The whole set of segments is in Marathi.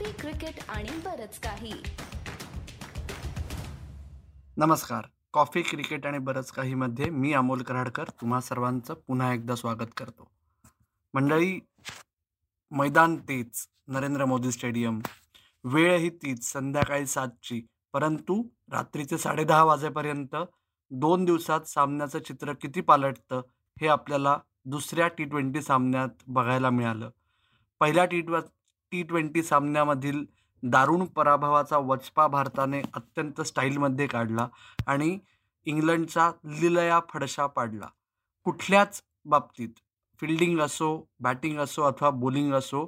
कॉफी क्रिकेट आणि बरच काही. नमस्कार. कॉफी क्रिकेट आणि बरंच काही मध्ये मी अमोल कराडकर तुम्हा सर्वांचं पुन्हा एकदा स्वागत करतो. मंडळी मैदान तेच नरेंद्र मोदी स्टेडियम. वेळही तीच संध्याकाळी सातची परंतु रात्रीचे साडेदहा वाजेपर्यंत दोन दिवसात सामन्याचं चित्र किती पालटतं हे आपल्याला दुसऱ्या टी ट्वेंटी सामन्यात बघायला मिळालं. पहिल्या टी ट्व टी ट्वेंटी सामन्यामधील दारुण पराभवाचा वचपा भारताने अत्यंत स्टाईलमध्ये काढला आणि इंग्लंडचा लिलया फडशा पाडला. कुठल्याच बाबतीत फिल्डिंग असो बॅटिंग असो अथवा बॉलिंग असो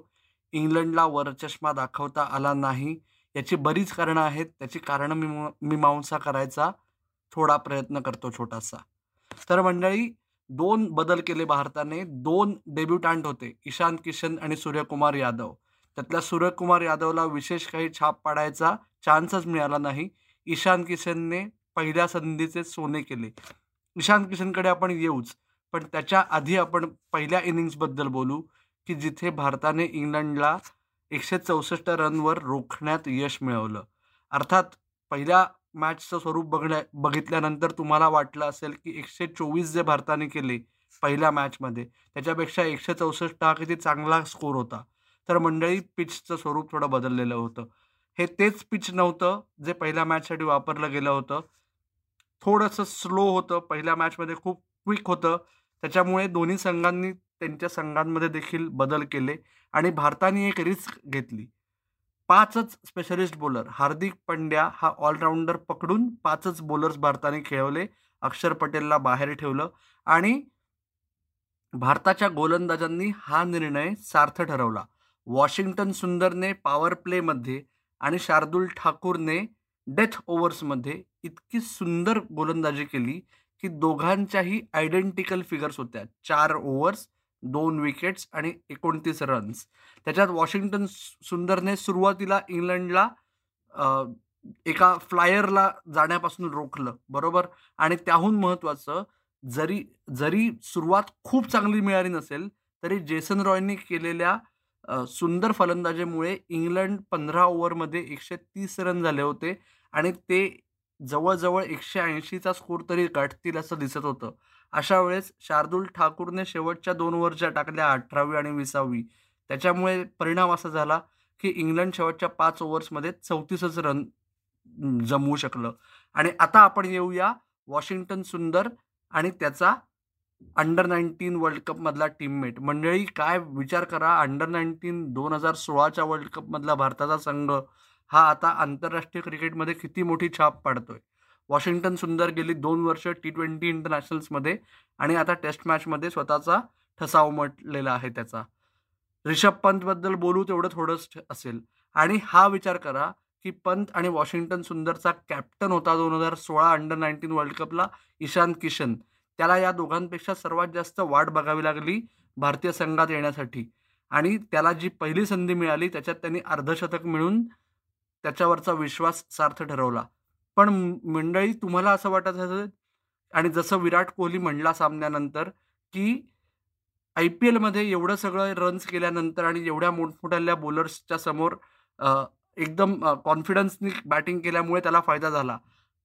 इंग्लंडला वरचष्मा दाखवता आला नाही. याची बरीच कारणं आहेत. त्याची कारणं मी मीमांसा करायचा थोडा प्रयत्न करतो छोटासा. तर मंडळी दोन बदल केले भारताने. दोन डेब्युटांट होते. ईशान किशन आणि सूर्यकुमार यादव. त्यातल्या सूर्यकुमार यादवला विशेष काही छाप पाडायचा चान्सच मिळाला नाही. ईशान किशनने पहिल्या संधीचे सोने केले. ईशान किशनकडे आपण येऊच पण त्याच्या आधी आपण पहिल्या इनिंग्सबद्दल बोलू की जिथे भारताने इंग्लंडला एकशे चौसष्ट रनवर रोखण्यात यश मिळवलं. अर्थात पहिल्या मॅचचं स्वरूप बघण्या बघितल्यानंतर तुम्हाला वाटलं असेल की एकशे चोवीस जे भारताने केले पहिल्या मॅचमध्ये त्याच्यापेक्षा एकशे चौसष्ट हा किती चांगला स्कोर होता. तर मंडळी पिचचं स्वरूप थोडं बदललेलं होतं. हे तेच पिच नव्हतं जे पहिल्या मॅचसाठी वापरलं गेलं होतं. थोडंसं स्लो होतं. पहिल्या मॅचमध्ये खूप क्विक होतं. त्याच्यामुळे दोन्ही संघांनी त्यांच्या संघांमध्ये देखील बदल केले आणि भारताने एक रिस्क घेतली. पाचच स्पेशलिस्ट बॉलर हार्दिक पंड्या हा ऑलराऊंडर पकडून पाचच बॉलर्स भारताने खेळवले. अक्षर पटेलला बाहेर ठेवलं आणि भारताच्या गोलंदाजांनी हा निर्णय सार्थ ठरवला. वॉशिंग्टन सुंदरने पॉवर प्लेमध्ये आणि शार्दुल ठाकूरने डेथ ओव्हर्समध्ये इतकी सुंदर गोलंदाजी केली की दोघांच्याही आयडेंटिकल फिगर्स होत्या. चार ओव्हर्स दोन विकेट्स आणि एकोणतीस रन्स त्याच्यात वॉशिंग्टन सुंदरने सुरुवातीला इंग्लंडला एका फ्लायरला जाण्यापासून रोखलं बरोबर? आणि त्याहून महत्त्वाचं जरी जरी सुरुवात खूप चांगली मिळाली नसेल तरी जेसन रॉयनी केलेल्या सुंदर फलंदाजीमुळे इंग्लंड पंधरा ओव्हरमध्ये एकशे तीस रन झाले होते आणि ते जवळजवळ एकशे ऐंशीचा स्कोर तरी गाठतील असं दिसत होतं. अशा वेळेस शार्दुल ठाकूरने शेवटच्या दोन ओव्हरच्या टाकल्या अठरावी आणि विसावी. त्याच्यामुळे परिणाम असा झाला की इंग्लंड शेवटच्या पाच ओव्हर्समध्ये चौतीसच रन जमवू शकलं. आणि आता आपण येऊया वॉशिंग्टन सुंदर आणि त्याचा अंडर नाईन्टीन वर्ल्ड कपमधला टीममेट. मंडळी काय विचार करा अंडर नाईन्टीन दोन हजार सोळाच्या वर्ल्ड कपमधला भारताचा संघ हा आता आंतरराष्ट्रीय क्रिकेटमध्ये किती मोठी छाप पाडतोय? वॉशिंग्टन सुंदर गेली दोन वर्ष टी ट्वेंटी इंटरनॅशनल्समध्ये आणि आता टेस्ट मॅचमध्ये स्वतःचा ठसा उमटलेला आहे त्याचा. रिषभ पंतबद्दल बोलू तेवढं थोडंच असेल. आणि हा विचार करा की पंत आणि वॉशिंग्टन सुंदरचा कॅप्टन होता दोन हजार सोळा अंडर नाईन्टीन वर्ल्ड कपला ईशान किशन. त्याला या दोघांपेक्षा सर्वात जास्त वाट बघावी लागली भारतीय संघात येण्यासाठी. आणि त्याला जी पहिली संधी मिळाली त्याच्यात त्यांनी अर्धशतक मिळून त्याच्यावरचा विश्वास सार्थ ठरवला. पण मंडळी तुम्हाला असं वाटत असेल आणि जसं विराट कोहली म्हणला सामन्यानंतर की आय पी एलमध्ये एवढं सगळं रन्स केल्यानंतर आणि एवढ्या मोठमोठ्या बॉलर्सच्या समोर एकदम कॉन्फिडन्सनी बॅटिंग केल्यामुळे त्याला फायदा झाला.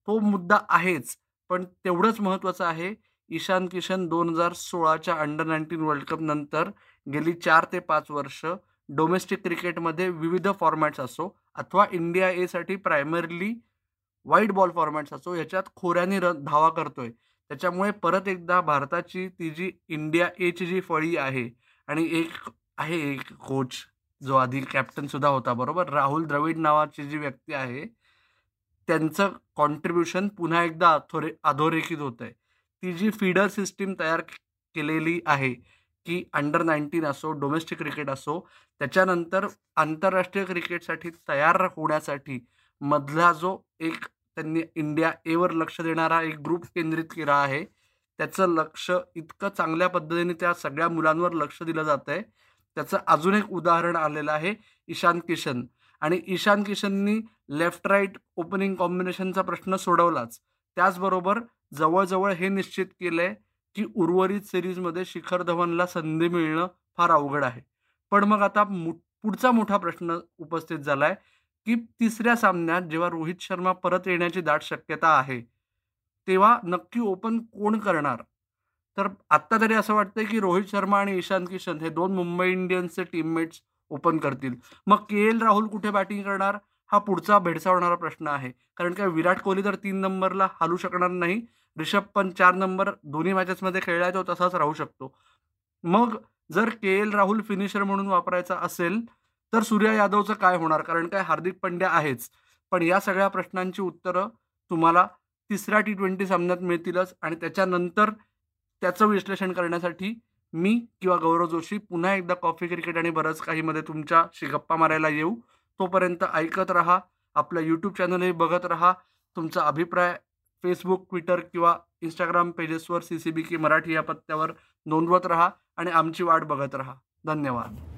तो मुद्दा आहेच पण तेवढंच महत्त्वाचं आहे ईशान किशन दोन हजार सोळाच्या अंडर नाईन्टीन वर्ल्ड कप नंतर गेली चार ते पाच वर्ष डोमेस्टिक क्रिकेटमध्ये विविध फॉर्मॅट्स असो अथवा इंडिया एसाठी प्रायमरीली वाईट बॉल फॉर्मॅट्स असो याच्यात खोऱ्याने र धावा करतोय. त्याच्यामुळे परत एकदा भारताची ती जी इंडिया एची जी फळी आहे आणि एक आहे एक कोच जो आधी कॅप्टनसुद्धा होता बरोबर? राहुल द्रविड नावाची जी व्यक्ती आहे त्यांचं कॉन्ट्रीब्युशन पुन्हा एकदा अथोरे अधोरेखित होत आहे ती जी फीडर सिस्टीम तयार केलेली आहे की अंडर नाईन्टीन असो डोमेस्टिक क्रिकेट असो त्याच्यानंतर आंतरराष्ट्रीय क्रिकेटसाठी तयार होण्यासाठी मधला जो एक त्यांनी इंडिया एवर लक्ष देणारा एक ग्रुप केंद्रित केला आहे त्याचं लक्ष इतकं चांगल्या पद्धतीने त्या सगळ्या मुलांवर लक्ष दिलं जात आहे त्याचं अजून एक उदाहरण आलेलं आहे ईशान किशन. आणि ईशान किशननी लेफ्ट राईट ओपनिंग कॉम्बिनेशनचा प्रश्न सोडवलाच. त्याचबरोबर जवळजवळ हे निश्चित केलं आहे की उर्वरित सिरीजमध्ये शिखर धवनला संधी मिळणं फार अवघड आहे. पण मग आता पुढचा मोठा प्रश्न उपस्थित झाला आहे की तिसऱ्या सामन्यात जेव्हा रोहित शर्मा परत येण्याची दाट शक्यता आहे तेव्हा नक्की ओपन कोण करणार? तर आत्ता तरी असं वाटतंय की रोहित शर्मा आणि ईशान किशन हे दोन मुंबई इंडियन्सचे टीममेट्स ओपन करतील. मग के एल राहुल कुठे बॅटिंग करणार? हा पुढचा भेडसावणारा प्रश्न आहे. कारण काय विराट कोहली तर तीन नंबरला हालू शकणार नाही. रिषभ पण चार नंबर दोन्ही मॅचेसमध्ये खेळला तो तसाच राहू शकतो. मग जर के एल राहुल फिनिशर म्हणून वापरायचा असेल तर सूर्या यादवचं काय होणार? कारण काय हार्दिक पंड्या आहेच. पण या सगळ्या प्रश्नांची उत्तरं तुम्हाला तिसऱ्या टी ट्वेंटी सामन्यात मिळतीलच आणि त्याच्यानंतर त्याचं विश्लेषण करण्यासाठी मी किंवा गौरव जोशी पुन्हा एकदा कॉफी क्रिकेट आणि बरंच काहीमध्ये तुमच्याशी गप्पा मारायला येऊ. तोपर्यंत ऐकत राहा आपलं यूट्यूब चॅनलही बघत राहा. तुमचा अभिप्राय फेसबुक ट्विटर किंवा इंस्टाग्राम पेजेसवर सी सी बी की मराठी या पत्त्यावर नोंदवत राहा आणि आमची वाट बघत राहा. धन्यवाद.